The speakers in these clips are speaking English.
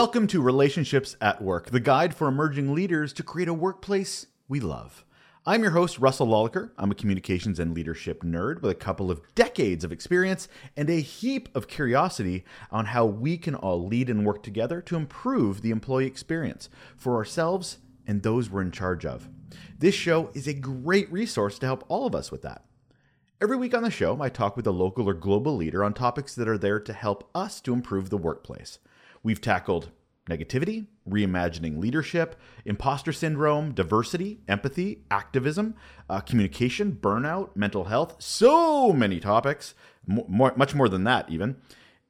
Welcome to Relationships at Work, the guide for emerging leaders to create a workplace we love. I'm your host, Russel Lolacher. I'm a communications and leadership nerd with a couple of decades of experience and a heap of curiosity on how we can all lead and work together to improve the employee experience for ourselves and those we're in charge of. This show is a great resource to help all of us with that. Every week on the show, I talk with a local or global leader on topics that are there to help us to improve the workplace. We've tackled negativity, reimagining leadership, imposter syndrome, diversity, empathy, activism, uh, communication, burnout, mental health, so many topics, more, much more than that, even.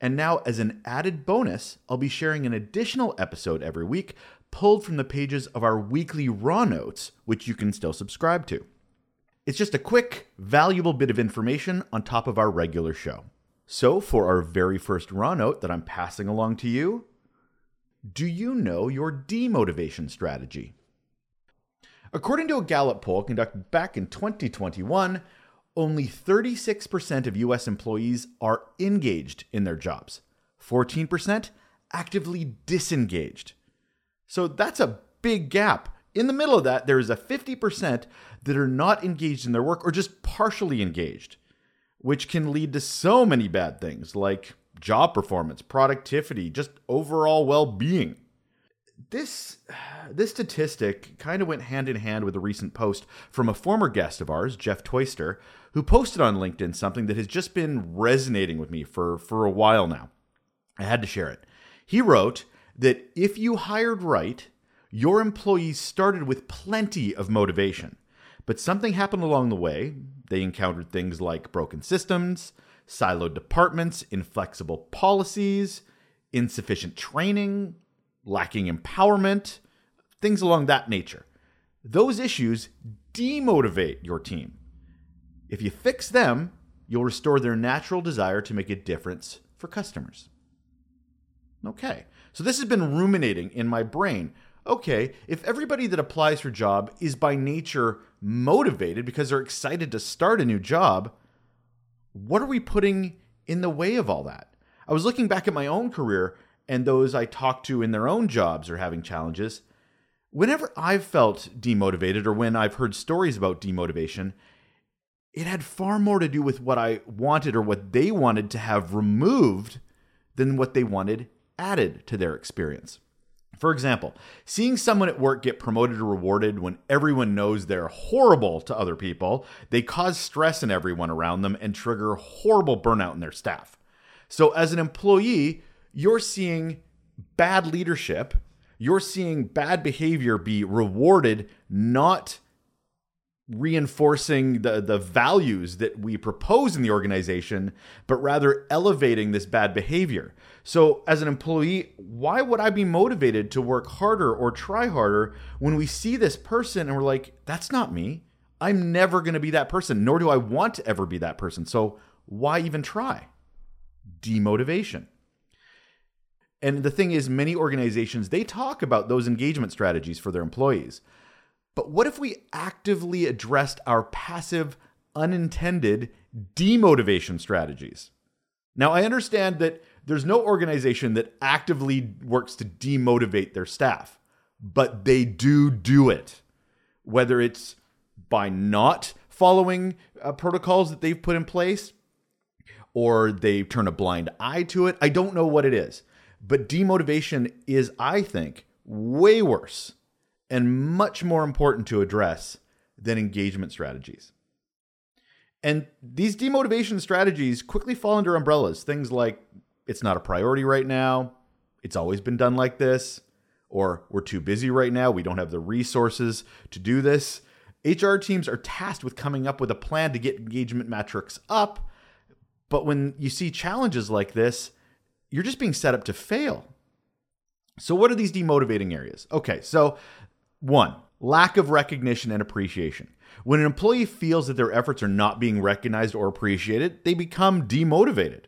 And now, as an added bonus, I'll be sharing an additional episode every week pulled from the pages of our weekly Raw Notes, which you can still subscribe to. It's just a quick, valuable bit of information on top of our regular show. So, for our very first raw note that I'm passing along to you, do you know your demotivation strategy? According to a Gallup poll conducted back in 2021, only 36% of US employees are engaged in their jobs, 14% actively disengaged. So that's a big gap. In the middle of that, there is a 50% that are not engaged in their work or just partially engaged which can lead to so many bad things like job performance, productivity, just overall well-being. This this statistic kind of went hand in hand with a recent post from a former guest of ours, Jeff Toister, who posted on LinkedIn something that has just been resonating with me for for a while now. I had to share it. He wrote that if you hired right, your employees started with plenty of motivation. But something happened along the way. They encountered things like broken systems, siloed departments, inflexible policies, insufficient training, lacking empowerment, things along that nature. Those issues demotivate your team. If you fix them, you'll restore their natural desire to make a difference for customers. Okay, so this has been ruminating in my brain okay, if everybody that applies for a job is by nature motivated because they're excited to start a new job, what are we putting in the way of all that? I was looking back at my own career and those I talked to in their own jobs are having challenges. Whenever I've felt demotivated or when I've heard stories about demotivation, it had far more to do with what I wanted or what they wanted to have removed than what they wanted added to their experience. For example, seeing someone at work get promoted or rewarded when everyone knows they're horrible to other people, they cause stress in everyone around them and trigger horrible burnout in their staff. So, as an employee, you're seeing bad leadership, you're seeing bad behavior be rewarded, not reinforcing the, the values that we propose in the organization, but rather elevating this bad behavior. So, as an employee, why would I be motivated to work harder or try harder when we see this person and we're like, that's not me? I'm never going to be that person, nor do I want to ever be that person. So, why even try? Demotivation. And the thing is, many organizations, they talk about those engagement strategies for their employees. But what if we actively addressed our passive, unintended demotivation strategies? Now, I understand that there's no organization that actively works to demotivate their staff, but they do do it. Whether it's by not following uh, protocols that they've put in place or they turn a blind eye to it, I don't know what it is. But demotivation is, I think, way worse and much more important to address than engagement strategies. And these demotivation strategies quickly fall under umbrellas. Things like it's not a priority right now, it's always been done like this, or we're too busy right now, we don't have the resources to do this. HR teams are tasked with coming up with a plan to get engagement metrics up. But when you see challenges like this, you're just being set up to fail. So, what are these demotivating areas? Okay, so one, lack of recognition and appreciation. When an employee feels that their efforts are not being recognized or appreciated, they become demotivated.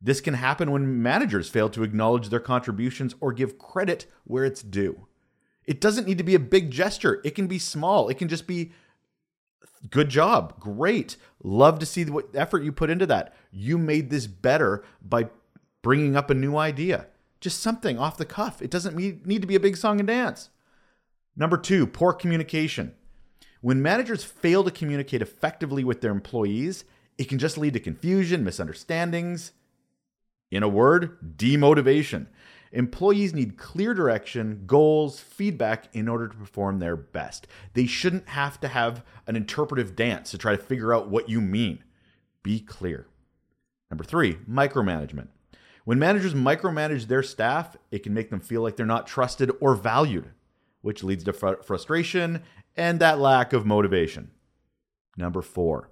This can happen when managers fail to acknowledge their contributions or give credit where it's due. It doesn't need to be a big gesture, it can be small. It can just be good job, great. Love to see what effort you put into that. You made this better by bringing up a new idea. Just something off the cuff. It doesn't need to be a big song and dance. Number two, poor communication. When managers fail to communicate effectively with their employees, it can just lead to confusion, misunderstandings. In a word, demotivation. Employees need clear direction, goals, feedback in order to perform their best. They shouldn't have to have an interpretive dance to try to figure out what you mean. Be clear. Number three, micromanagement. When managers micromanage their staff, it can make them feel like they're not trusted or valued, which leads to fr- frustration and that lack of motivation. Number four,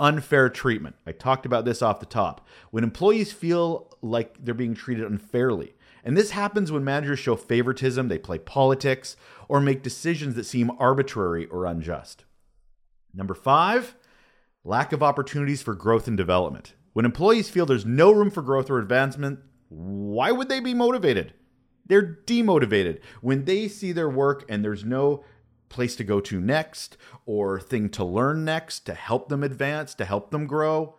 unfair treatment. I talked about this off the top. When employees feel like they're being treated unfairly, and this happens when managers show favoritism, they play politics, or make decisions that seem arbitrary or unjust. Number five, lack of opportunities for growth and development. When employees feel there's no room for growth or advancement, why would they be motivated? They're demotivated. When they see their work and there's no place to go to next or thing to learn next to help them advance, to help them grow,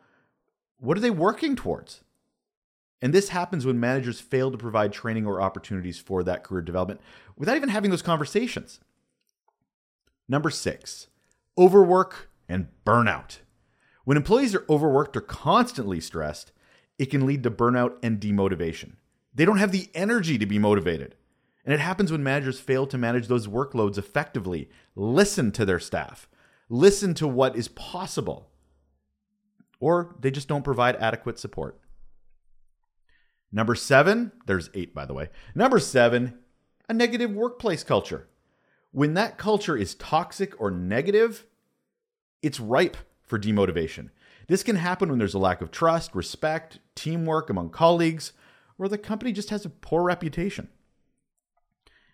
what are they working towards? And this happens when managers fail to provide training or opportunities for that career development without even having those conversations. Number six, overwork and burnout. When employees are overworked or constantly stressed, it can lead to burnout and demotivation. They don't have the energy to be motivated. And it happens when managers fail to manage those workloads effectively. Listen to their staff, listen to what is possible, or they just don't provide adequate support. Number seven, there's eight, by the way. Number seven, a negative workplace culture. When that culture is toxic or negative, it's ripe for demotivation. This can happen when there's a lack of trust, respect, teamwork among colleagues, or the company just has a poor reputation.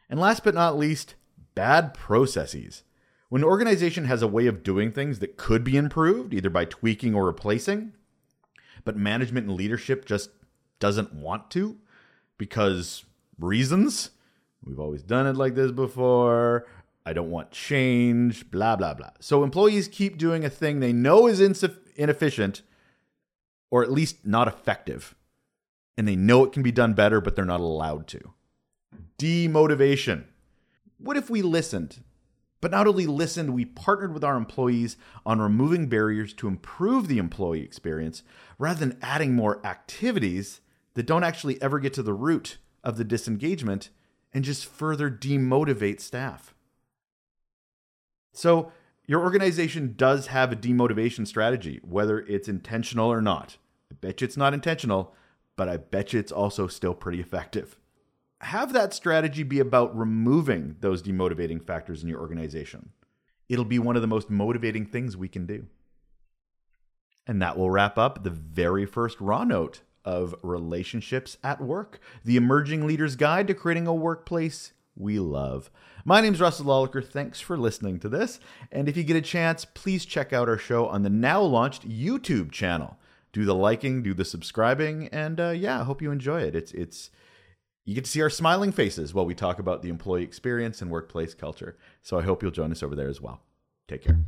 And last but not least, bad processes. When an organization has a way of doing things that could be improved, either by tweaking or replacing, but management and leadership just doesn't want to because reasons. We've always done it like this before. I don't want change, blah, blah, blah. So employees keep doing a thing they know is inefficient or at least not effective. And they know it can be done better, but they're not allowed to. Demotivation. What if we listened? But not only listened, we partnered with our employees on removing barriers to improve the employee experience rather than adding more activities that don't actually ever get to the root of the disengagement and just further demotivate staff. So, your organization does have a demotivation strategy, whether it's intentional or not. I bet you it's not intentional, but I bet you it's also still pretty effective. Have that strategy be about removing those demotivating factors in your organization. It'll be one of the most motivating things we can do. And that will wrap up the very first Raw Note of relationships at work, the emerging leader's guide to creating a workplace we love. My name is Russel Lolacher. Thanks for listening to this. And if you get a chance, please check out our show on the now launched YouTube channel. Do the liking, do the subscribing, and uh, yeah, I hope you enjoy it. It's it's you get to see our smiling faces while we talk about the employee experience and workplace culture. So I hope you'll join us over there as well. Take care.